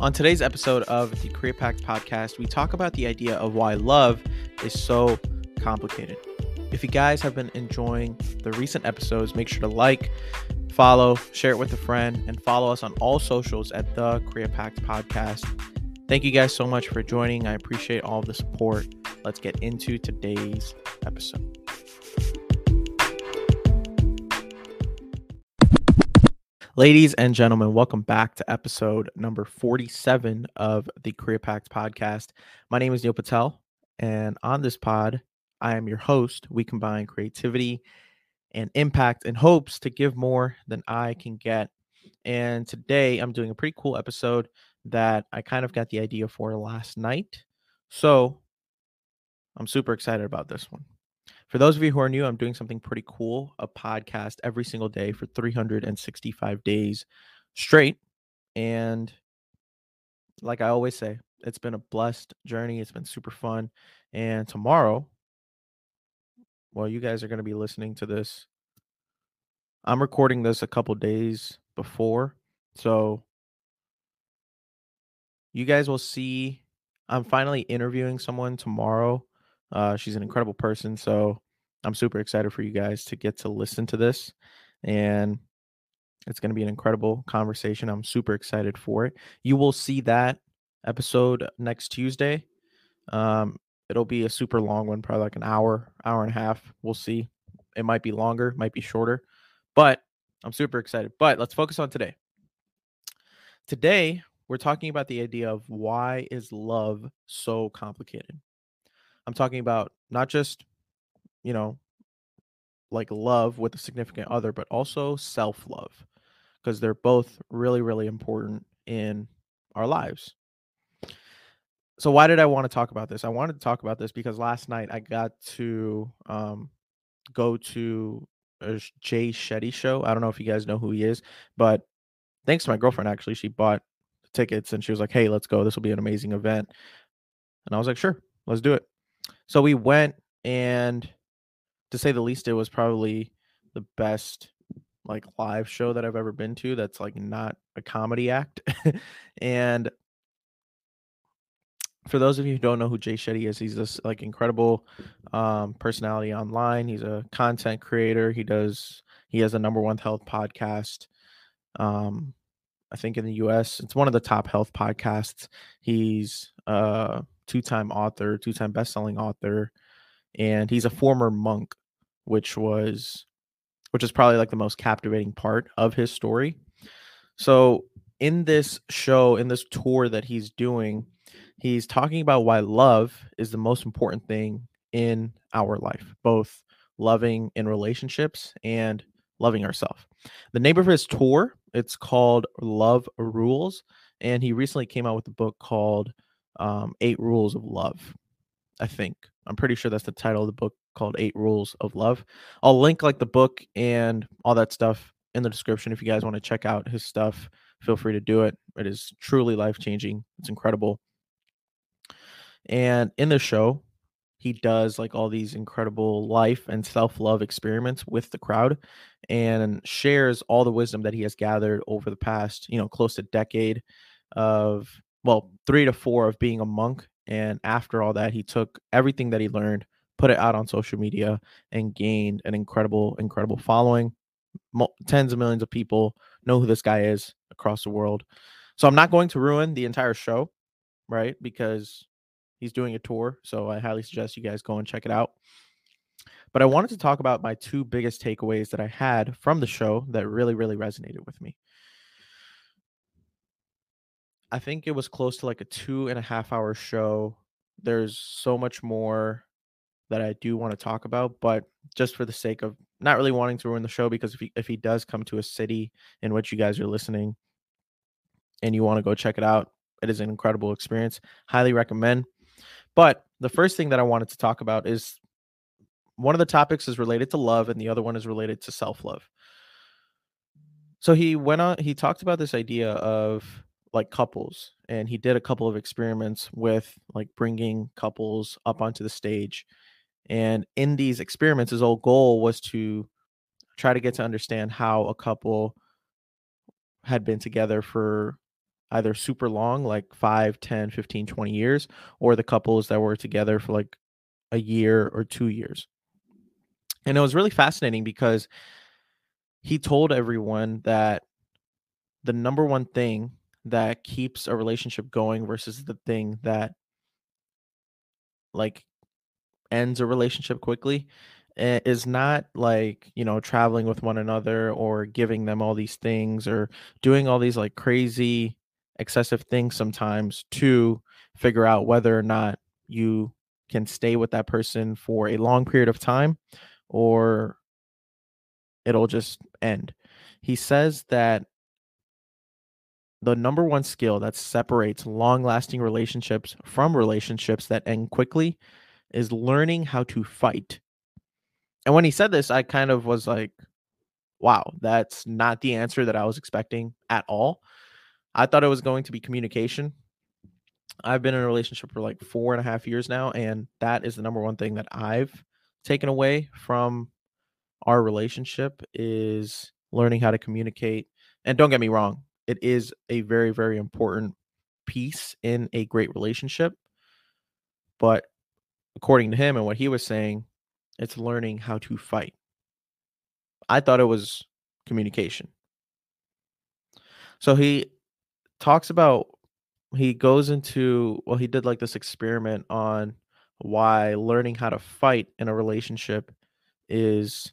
On today's episode of the CreaPact podcast, we talk about the idea of why love is so complicated. If you guys have been enjoying the recent episodes, make sure to like, follow, share it with a friend, and follow us on all socials at the CreaPact podcast. Thank you guys so much for joining. I appreciate all the support. Let's get into today's episode. Ladies and gentlemen, welcome back to episode number 47 of the CreaPact podcast. My name is Neel Patel, and on this pod, I am your host. We combine creativity and impact in hopes to give more than I can get. And today, I'm doing a pretty cool episode that I kind of got the idea for last night. So I'm super excited about this one. For those of you who are new, I'm doing something pretty cool a podcast every single day for 365 days straight. And like I always say, it's been a blessed journey. It's been super fun. And tomorrow, well, you guys are going to be listening to this. I'm recording this a couple days before. So you guys will see I'm finally interviewing someone tomorrow uh, she's an incredible person. So I'm super excited for you guys to get to listen to this. And it's going to be an incredible conversation. I'm super excited for it. You will see that episode next Tuesday. Um, it'll be a super long one, probably like an hour, hour and a half. We'll see. It might be longer, might be shorter, but I'm super excited. But let's focus on today. Today, we're talking about the idea of why is love so complicated? I'm talking about not just, you know, like love with a significant other, but also self love, because they're both really, really important in our lives. So, why did I want to talk about this? I wanted to talk about this because last night I got to um, go to a Jay Shetty show. I don't know if you guys know who he is, but thanks to my girlfriend, actually, she bought tickets and she was like, Hey, let's go. This will be an amazing event. And I was like, Sure, let's do it. So we went and to say the least, it was probably the best like live show that I've ever been to that's like not a comedy act. and for those of you who don't know who Jay Shetty is, he's this like incredible um, personality online. He's a content creator. He does he has a number one health podcast. Um, I think in the US, it's one of the top health podcasts. He's a two-time author, two-time best-selling author, and he's a former monk, which was which is probably like the most captivating part of his story. So, in this show, in this tour that he's doing, he's talking about why love is the most important thing in our life, both loving in relationships and loving ourselves. The name of his tour, it's called Love Rules, and he recently came out with a book called um, Eight Rules of Love. I think I'm pretty sure that's the title of the book called Eight Rules of Love. I'll link like the book and all that stuff in the description if you guys want to check out his stuff. Feel free to do it. It is truly life changing. It's incredible. And in the show, he does like all these incredible life and self love experiments with the crowd and shares all the wisdom that he has gathered over the past, you know, close to decade of well, three to four of being a monk. And after all that, he took everything that he learned, put it out on social media, and gained an incredible, incredible following. Tens of millions of people know who this guy is across the world. So I'm not going to ruin the entire show, right? Because he's doing a tour. So I highly suggest you guys go and check it out. But I wanted to talk about my two biggest takeaways that I had from the show that really, really resonated with me. I think it was close to like a two and a half hour show. There's so much more that I do want to talk about, but just for the sake of not really wanting to ruin the show, because if he if he does come to a city in which you guys are listening and you want to go check it out, it is an incredible experience. Highly recommend. But the first thing that I wanted to talk about is one of the topics is related to love and the other one is related to self-love. So he went on he talked about this idea of like couples and he did a couple of experiments with like bringing couples up onto the stage and in these experiments his whole goal was to try to get to understand how a couple had been together for either super long, like 5, 10, 15, 20 years, or the couples that were together for like a year or two years. And it was really fascinating because he told everyone that the number one thing that keeps a relationship going versus the thing that like ends a relationship quickly eh, is not like you know traveling with one another or giving them all these things or doing all these like crazy excessive things sometimes to figure out whether or not you can stay with that person for a long period of time or it'll just end. He says that the number one skill that separates long lasting relationships from relationships that end quickly is learning how to fight. And when he said this, I kind of was like, wow, that's not the answer that I was expecting at all. I thought it was going to be communication. I've been in a relationship for like four and a half years now, and that is the number one thing that I've taken away from our relationship is learning how to communicate. And don't get me wrong, it is a very, very important piece in a great relationship. But according to him and what he was saying, it's learning how to fight. I thought it was communication. So he talks about he goes into well he did like this experiment on why learning how to fight in a relationship is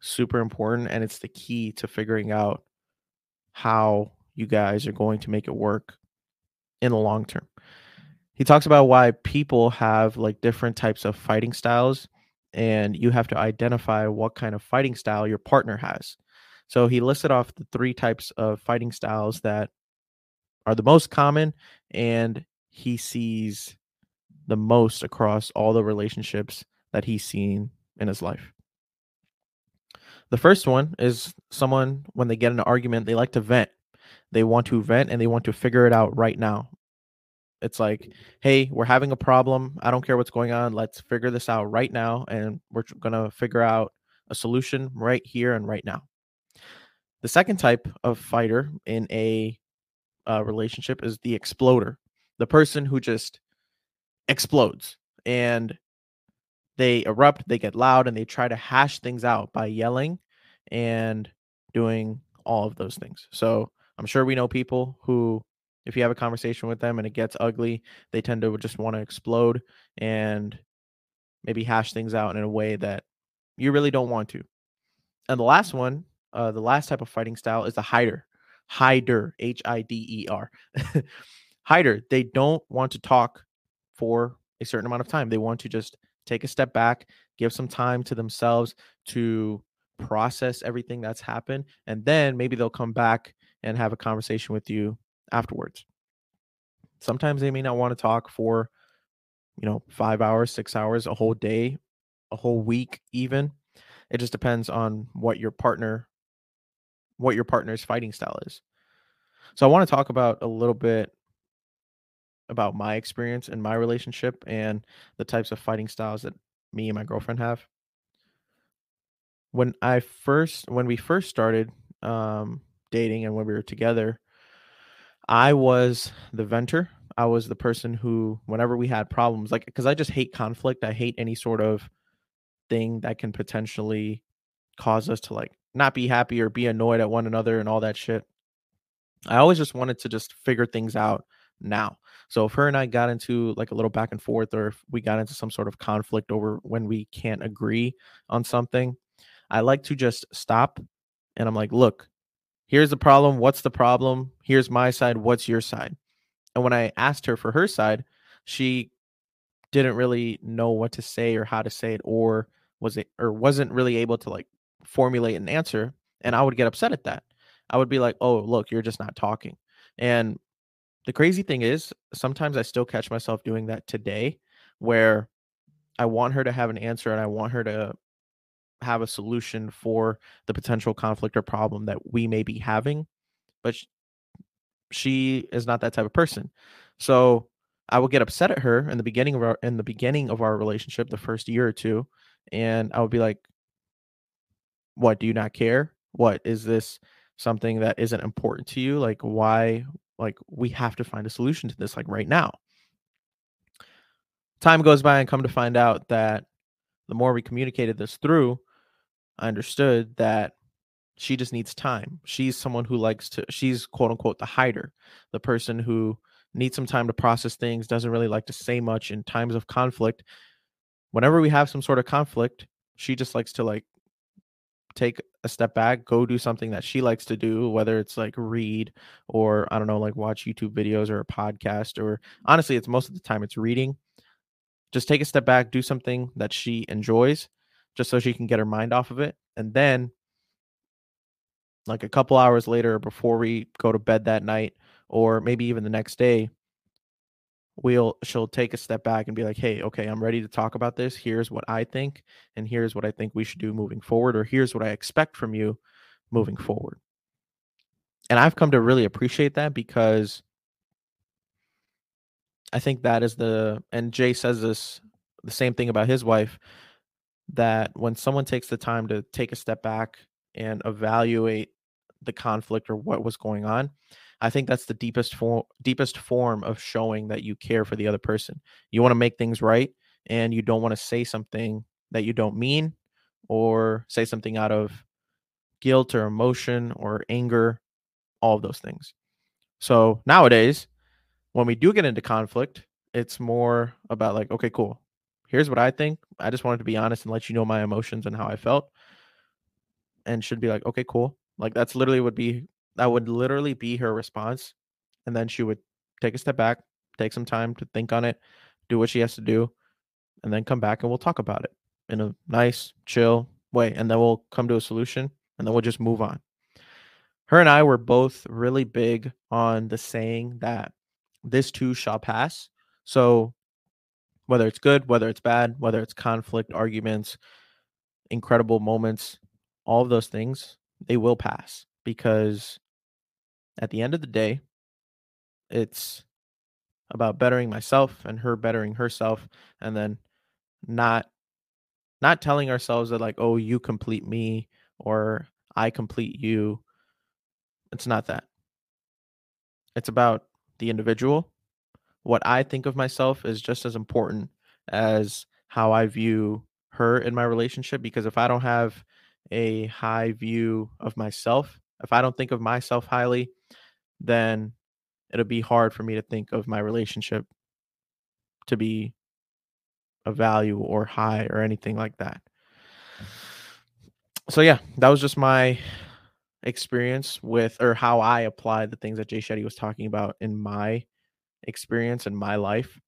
super important and it's the key to figuring out how you guys are going to make it work in the long term. He talks about why people have like different types of fighting styles and you have to identify what kind of fighting style your partner has. So he listed off the three types of fighting styles that are the most common and he sees the most across all the relationships that he's seen in his life. The first one is someone, when they get in an argument, they like to vent. They want to vent and they want to figure it out right now. It's like, hey, we're having a problem. I don't care what's going on. Let's figure this out right now. And we're going to figure out a solution right here and right now. The second type of fighter in a uh, relationship is the exploder, the person who just explodes and they erupt, they get loud, and they try to hash things out by yelling and doing all of those things. So I'm sure we know people who, if you have a conversation with them and it gets ugly, they tend to just want to explode and maybe hash things out in a way that you really don't want to. And the last one, uh, the last type of fighting style is the hider. Hider, H I D E R. hider, they don't want to talk for a certain amount of time. They want to just take a step back, give some time to themselves to process everything that's happened, and then maybe they'll come back and have a conversation with you afterwards. Sometimes they may not want to talk for, you know, five hours, six hours, a whole day, a whole week, even. It just depends on what your partner, what your partner's fighting style is. So I want to talk about a little bit about my experience in my relationship and the types of fighting styles that me and my girlfriend have. When I first when we first started um dating and when we were together, I was the venter. I was the person who whenever we had problems like cuz I just hate conflict, I hate any sort of thing that can potentially cause us to like not be happy or be annoyed at one another and all that shit. I always just wanted to just figure things out now. So if her and I got into like a little back and forth, or if we got into some sort of conflict over when we can't agree on something, I like to just stop and I'm like, look, here's the problem. What's the problem? Here's my side. What's your side? And when I asked her for her side, she didn't really know what to say or how to say it, or was it or wasn't really able to like formulate an answer. And I would get upset at that. I would be like, oh, look, you're just not talking. And the crazy thing is, sometimes I still catch myself doing that today where I want her to have an answer and I want her to have a solution for the potential conflict or problem that we may be having, but she is not that type of person. So I would get upset at her in the beginning of our in the beginning of our relationship, the first year or two, and I would be like, "What? Do you not care? What is this something that isn't important to you? Like, why like we have to find a solution to this like right now time goes by and come to find out that the more we communicated this through i understood that she just needs time she's someone who likes to she's quote unquote the hider the person who needs some time to process things doesn't really like to say much in times of conflict whenever we have some sort of conflict she just likes to like take a step back, go do something that she likes to do, whether it's like read or I don't know, like watch YouTube videos or a podcast, or honestly, it's most of the time it's reading. Just take a step back, do something that she enjoys, just so she can get her mind off of it. And then, like a couple hours later, before we go to bed that night, or maybe even the next day, we'll she'll take a step back and be like hey okay i'm ready to talk about this here's what i think and here's what i think we should do moving forward or here's what i expect from you moving forward and i've come to really appreciate that because i think that is the and jay says this the same thing about his wife that when someone takes the time to take a step back and evaluate the conflict or what was going on I think that's the deepest form deepest form of showing that you care for the other person. You want to make things right and you don't want to say something that you don't mean or say something out of guilt or emotion or anger, all of those things. So nowadays, when we do get into conflict, it's more about like, okay, cool. Here's what I think. I just wanted to be honest and let you know my emotions and how I felt. And should be like, okay, cool. Like that's literally would be that would literally be her response. And then she would take a step back, take some time to think on it, do what she has to do, and then come back and we'll talk about it in a nice, chill way. And then we'll come to a solution and then we'll just move on. Her and I were both really big on the saying that this too shall pass. So whether it's good, whether it's bad, whether it's conflict, arguments, incredible moments, all of those things, they will pass because at the end of the day, it's about bettering myself and her bettering herself and then not not telling ourselves that like oh you complete me or I complete you. It's not that. It's about the individual. What I think of myself is just as important as how I view her in my relationship because if I don't have a high view of myself, if I don't think of myself highly, then it'll be hard for me to think of my relationship to be a value or high or anything like that. So yeah, that was just my experience with or how I applied the things that Jay Shetty was talking about in my experience in my life.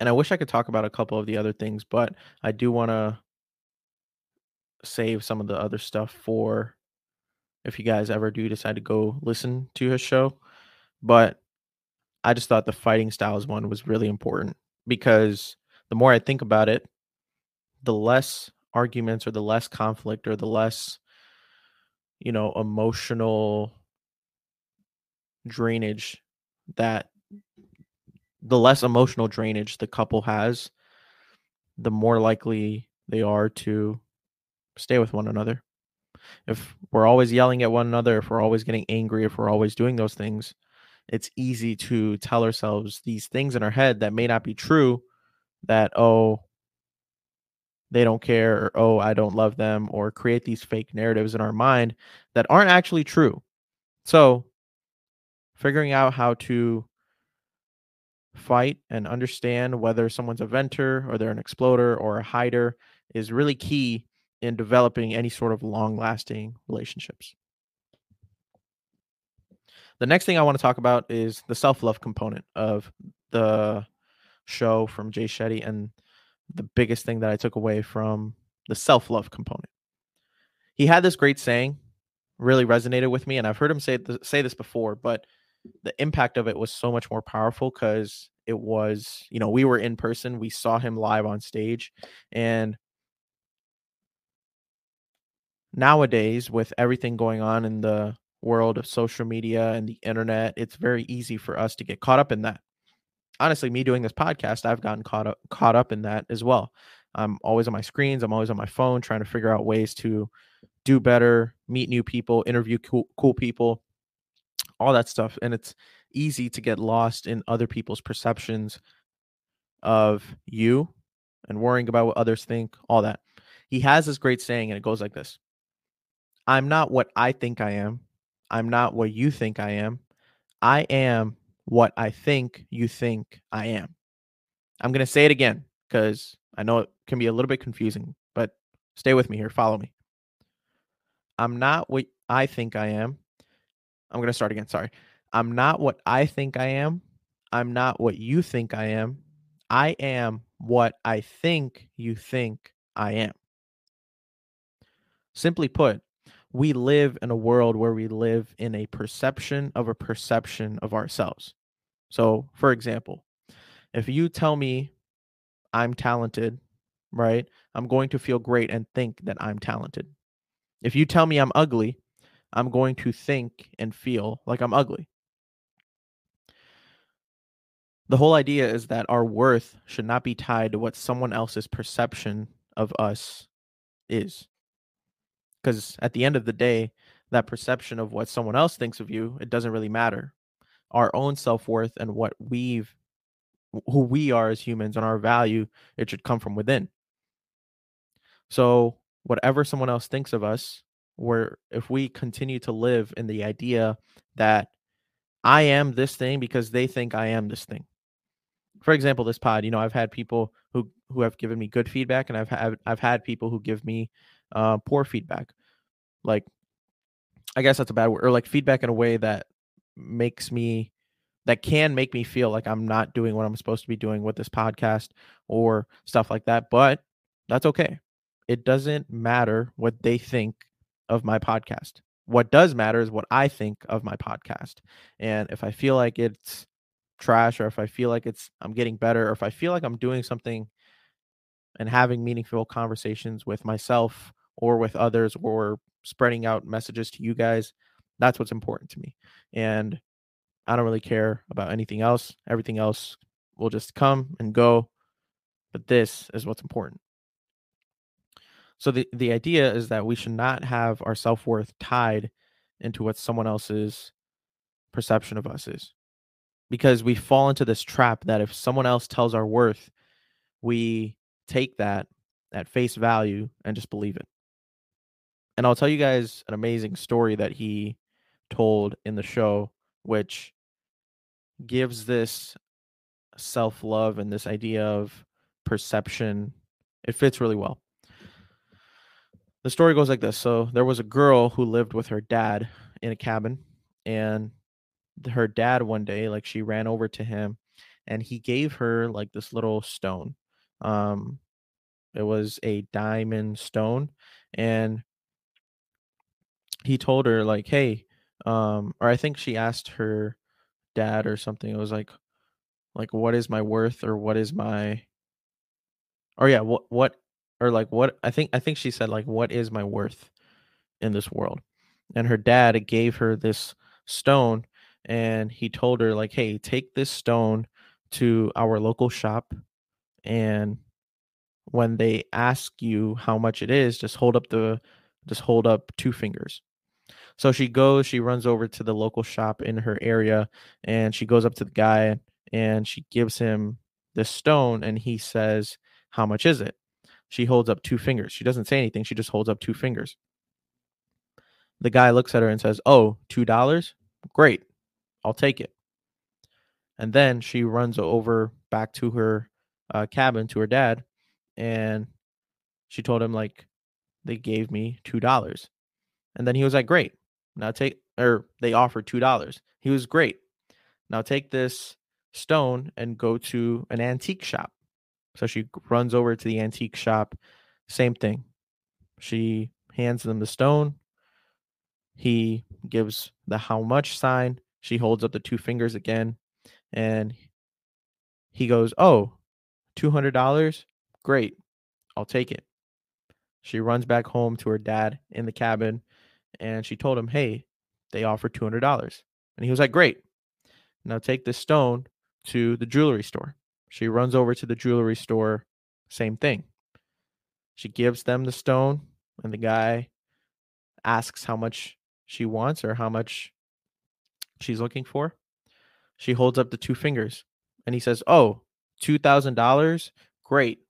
And I wish I could talk about a couple of the other things, but I do want to save some of the other stuff for if you guys ever do decide to go listen to his show. But I just thought the fighting styles one was really important because the more I think about it, the less arguments or the less conflict or the less, you know, emotional drainage that the less emotional drainage the couple has, the more likely they are to stay with one another. If we're always yelling at one another, if we're always getting angry, if we're always doing those things, it's easy to tell ourselves these things in our head that may not be true that, oh, they don't care, or oh, I don't love them, or create these fake narratives in our mind that aren't actually true. So, figuring out how to fight and understand whether someone's a venter or they're an exploder or a hider is really key in developing any sort of long lasting relationships. The next thing I want to talk about is the self love component of the show from Jay Shetty and the biggest thing that I took away from the self love component. He had this great saying, really resonated with me, and I've heard him say th- say this before, but the impact of it was so much more powerful because it was, you know, we were in person, we saw him live on stage, and nowadays with everything going on in the world of social media and the internet it's very easy for us to get caught up in that. Honestly me doing this podcast i've gotten caught up caught up in that as well. I'm always on my screens i'm always on my phone trying to figure out ways to do better meet new people interview cool, cool people all that stuff. And it's easy to get lost in other people's perceptions of you and worrying about what others think, all that. He has this great saying, and it goes like this I'm not what I think I am. I'm not what you think I am. I am what I think you think I am. I'm going to say it again because I know it can be a little bit confusing, but stay with me here. Follow me. I'm not what I think I am. I'm going to start again. Sorry. I'm not what I think I am. I'm not what you think I am. I am what I think you think I am. Simply put, we live in a world where we live in a perception of a perception of ourselves. So, for example, if you tell me I'm talented, right, I'm going to feel great and think that I'm talented. If you tell me I'm ugly, I'm going to think and feel like I'm ugly. The whole idea is that our worth should not be tied to what someone else's perception of us is. Because at the end of the day, that perception of what someone else thinks of you, it doesn't really matter. Our own self worth and what we've, who we are as humans and our value, it should come from within. So, whatever someone else thinks of us, where if we continue to live in the idea that I am this thing because they think I am this thing, for example, this pod, you know, I've had people who who have given me good feedback, and I've had I've had people who give me uh, poor feedback. Like, I guess that's a bad word, or like feedback in a way that makes me that can make me feel like I'm not doing what I'm supposed to be doing with this podcast or stuff like that. But that's okay. It doesn't matter what they think of my podcast. What does matter is what I think of my podcast. And if I feel like it's trash or if I feel like it's I'm getting better or if I feel like I'm doing something and having meaningful conversations with myself or with others or spreading out messages to you guys, that's what's important to me. And I don't really care about anything else. Everything else will just come and go. But this is what's important. So the, the idea is that we should not have our self-worth tied into what someone else's perception of us is because we fall into this trap that if someone else tells our worth, we take that at face value and just believe it. And I'll tell you guys an amazing story that he told in the show, which gives this self love and this idea of perception. It fits really well. The story goes like this. So there was a girl who lived with her dad in a cabin, and her dad one day like she ran over to him and he gave her like this little stone um it was a diamond stone and he told her like hey um or i think she asked her dad or something it was like like what is my worth or what is my or yeah what what or like what i think i think she said like what is my worth in this world? And her dad gave her this stone and he told her like hey take this stone to our local shop and when they ask you how much it is just hold up the just hold up two fingers. So she goes she runs over to the local shop in her area and she goes up to the guy and she gives him this stone and he says how much is it she holds up two fingers she doesn't say anything she just holds up two fingers the guy looks at her and says oh two dollars great I'll take it. And then she runs over back to her uh, cabin to her dad, and she told him like they gave me two dollars, and then he was like, "Great, now take." Or they offered two dollars. He was great. Now take this stone and go to an antique shop. So she runs over to the antique shop. Same thing. She hands them the stone. He gives the how much sign. She holds up the two fingers again and he goes, Oh, $200? Great. I'll take it. She runs back home to her dad in the cabin and she told him, Hey, they offered $200. And he was like, Great. Now take this stone to the jewelry store. She runs over to the jewelry store, same thing. She gives them the stone, and the guy asks how much she wants or how much she's looking for. She holds up the two fingers and he says, Oh, $2,000? Great.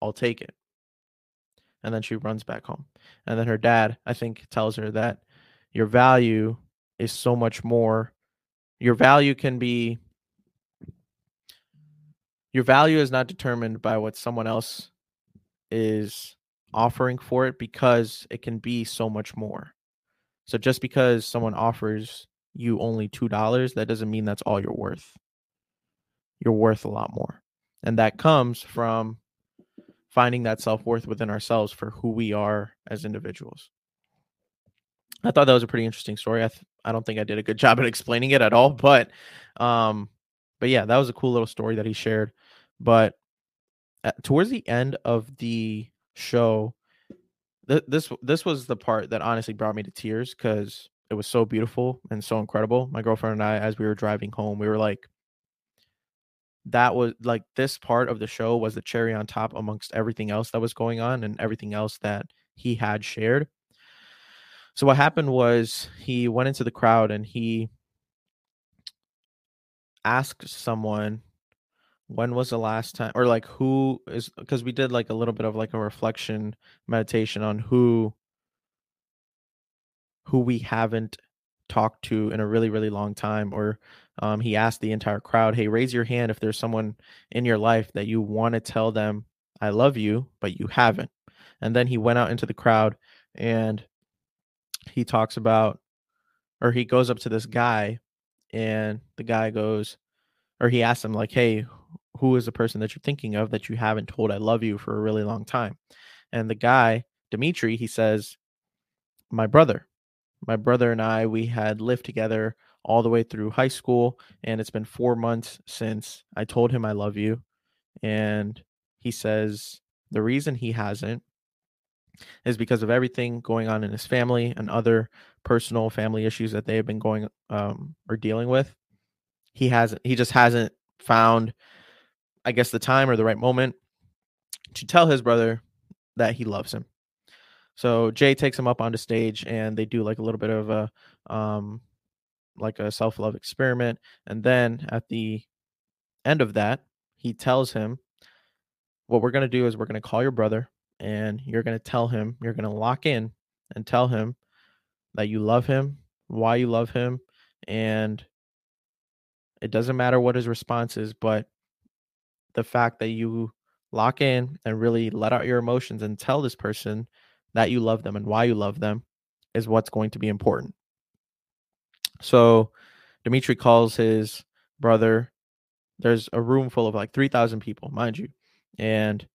I'll take it. And then she runs back home. And then her dad, I think, tells her that your value is so much more. Your value can be, your value is not determined by what someone else is offering for it because it can be so much more. So just because someone offers you only $2, that doesn't mean that's all you're worth. You're worth a lot more. And that comes from finding that self worth within ourselves for who we are as individuals. I thought that was a pretty interesting story. I th- I don't think I did a good job at explaining it at all, but um, but yeah, that was a cool little story that he shared. But at, towards the end of the show, th- this this was the part that honestly brought me to tears because it was so beautiful and so incredible. My girlfriend and I, as we were driving home, we were like, that was like this part of the show was the cherry on top amongst everything else that was going on and everything else that he had shared. So what happened was he went into the crowd and he asked someone when was the last time or like who is because we did like a little bit of like a reflection meditation on who who we haven't talked to in a really really long time or um, he asked the entire crowd hey raise your hand if there's someone in your life that you want to tell them i love you but you haven't and then he went out into the crowd and he talks about or he goes up to this guy and the guy goes or he asks him like hey who is the person that you're thinking of that you haven't told I love you for a really long time? And the guy, Dimitri, he says, My brother. My brother and I, we had lived together all the way through high school. And it's been four months since I told him I love you. And he says the reason he hasn't is because of everything going on in his family and other personal family issues that they have been going um, or dealing with. He hasn't, he just hasn't found I guess, the time or the right moment to tell his brother that he loves him. So Jay takes him up onto stage and they do like a little bit of a um like a self-love experiment and then at the end of that he tells him what we're going to do is we're going to call your brother and you're going to tell him you're going to lock in and tell him that you love him, why you love him and it doesn't matter what his response is but the fact that you lock in and really let out your emotions and tell this person that you love them and why you love them is what's going to be important. So Dimitri calls his brother. There's a room full of like 3,000 people, mind you. And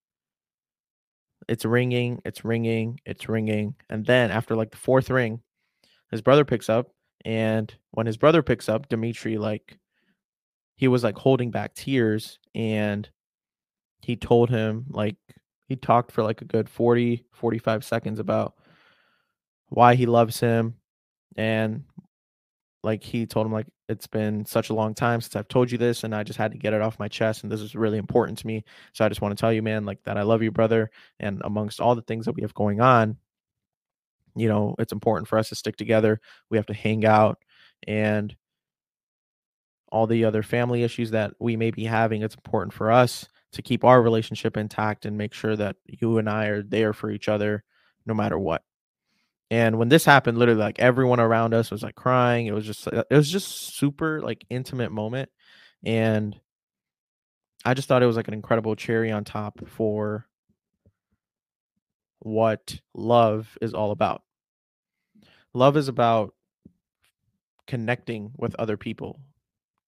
it's ringing, it's ringing, it's ringing. And then after like the fourth ring, his brother picks up. And when his brother picks up, Dimitri like he was like holding back tears and he told him like he talked for like a good 40 45 seconds about why he loves him and like he told him like it's been such a long time since I've told you this and I just had to get it off my chest and this is really important to me so I just want to tell you man like that I love you brother and amongst all the things that we have going on you know it's important for us to stick together we have to hang out and all the other family issues that we may be having, it's important for us to keep our relationship intact and make sure that you and I are there for each other no matter what. And when this happened, literally like everyone around us was like crying. It was just uh, it was just super like intimate moment. And I just thought it was like an incredible cherry on top for what love is all about. Love is about connecting with other people,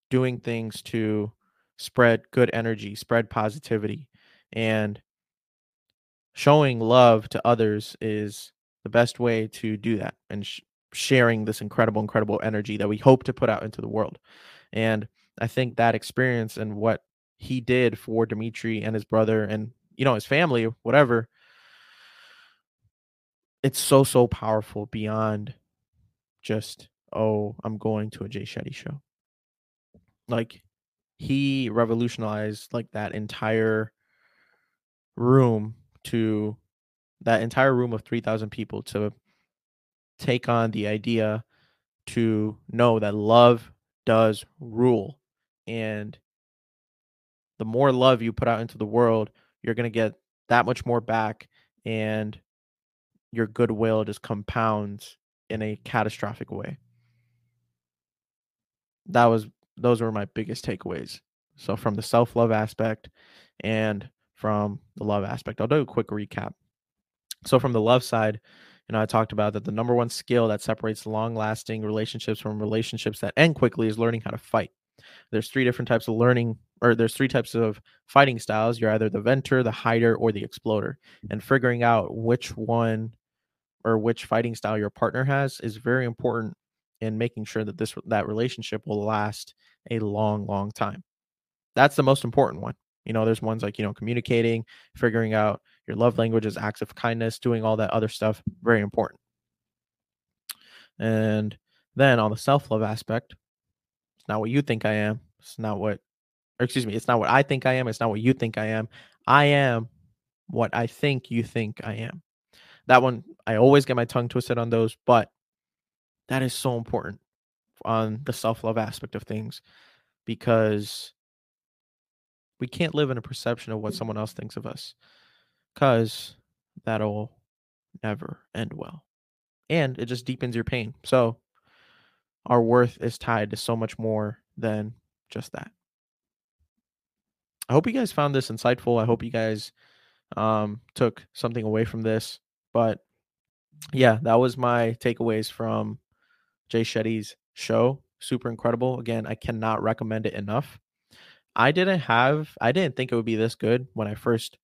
doing things to spread good energy, spread positivity, and showing love to others is the best way to do that and sh- sharing this incredible, incredible energy that we hope to put out into the world. And I think that experience and what he did for Dimitri and his brother and you know his family, whatever, it's so so powerful beyond just oh I'm going to a Jay Shetty show. Like he revolutionized like that entire room to that entire room of 3000 people to take on the idea to know that love does rule. And the more love you put out into the world, you're going to get that much more back. And your goodwill just compounds in a catastrophic way. That was those were my biggest takeaways. So from the self-love aspect and from the love aspect. I'll do a quick recap. So from the love side, you know, I talked about that the number one skill that separates long-lasting relationships from relationships that end quickly is learning how to fight. There's three different types of learning or there's three types of fighting styles. You're either the venter, the hider, or the exploder. And mm-hmm. figuring out which one or which fighting style your partner has is very important in making sure that this that relationship will last a long long time that's the most important one you know there's ones like you know communicating figuring out your love languages acts of kindness doing all that other stuff very important. And then on the self-love aspect it's not what you think i am it's not what or excuse me it's not what i think i am it's not what you think i am. I am what i think you think i am. That one, I always get my tongue twisted on those, but that is so important on the self love aspect of things because we can't live in a perception of what someone else thinks of us because that'll never end well. And it just deepens your pain. So our worth is tied to so much more than just that. I hope you guys found this insightful. I hope you guys um, took something away from this. But yeah, that was my takeaways from Jay Shetty's show. Super incredible. Again, I cannot recommend it enough. I didn't have I didn't think it would be this good when I first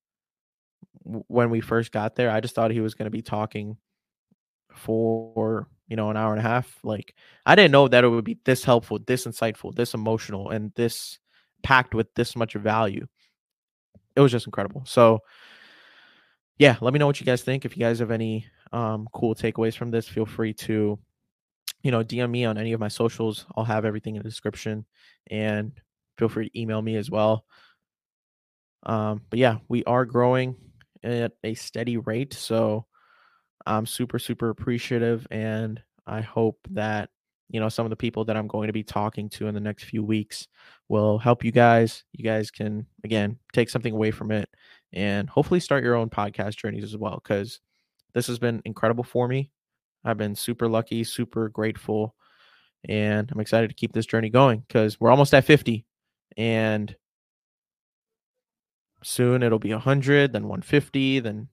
when we first got there. I just thought he was going to be talking for, you know, an hour and a half. Like I didn't know that it would be this helpful, this insightful, this emotional and this packed with this much value. It was just incredible. So yeah, let me know what you guys think. If you guys have any um, cool takeaways from this, feel free to, you know, DM me on any of my socials. I'll have everything in the description, and feel free to email me as well. Um, but yeah, we are growing at a steady rate, so I'm super super appreciative, and I hope that you know some of the people that I'm going to be talking to in the next few weeks will help you guys. You guys can again take something away from it and hopefully start your own podcast journeys as well because this has been incredible for me. I've been super lucky, super grateful, and I'm excited to keep this journey going because we're almost at 50 and soon it'll be 100, then 150, then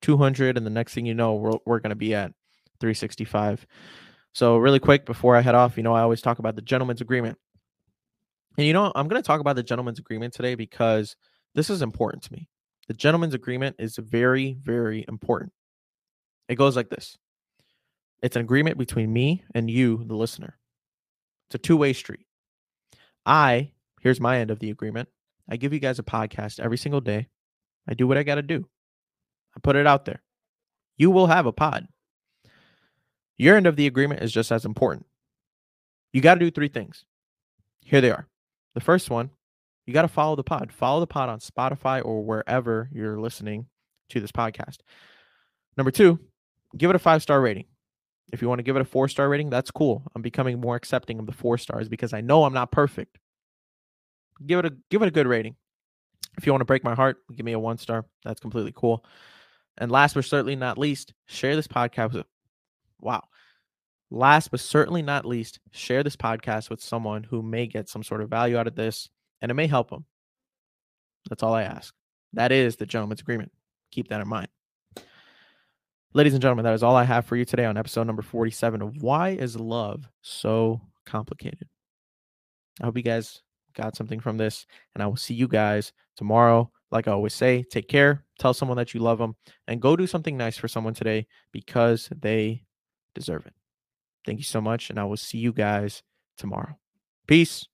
200, and the next thing you know, we're, we're going to be at 365. So, really quick before I head off, you know, I always talk about the gentleman's agreement. And you know, I'm going to talk about the gentleman's agreement today because this is important to me. The gentleman's agreement is very, very important. It goes like this it's an agreement between me and you, the listener. It's a two way street. I, here's my end of the agreement. I give you guys a podcast every single day. I do what I got to do. I put it out there. You will have a pod. Your end of the agreement is just as important. You got to do three things. Here they are. The first one you got to follow the pod. Follow the pod on Spotify or wherever you're listening to this podcast. Number two, give it a five star rating. If you want to give it a four star rating, that's cool. I'm becoming more accepting of the four stars because I know I'm not perfect. Give it a give it a good rating. If you want to break my heart, give me a one star. That's completely cool. And last but certainly not least, share this podcast with wow. Last but certainly not least, share this podcast with someone who may get some sort of value out of this and it may help them. That's all I ask. That is the gentleman's agreement. Keep that in mind. Ladies and gentlemen, that is all I have for you today on episode number 47 of Why is Love So Complicated? I hope you guys got something from this, and I will see you guys tomorrow. Like I always say, take care, tell someone that you love them, and go do something nice for someone today because they deserve it. Thank you so much, and I will see you guys tomorrow. Peace.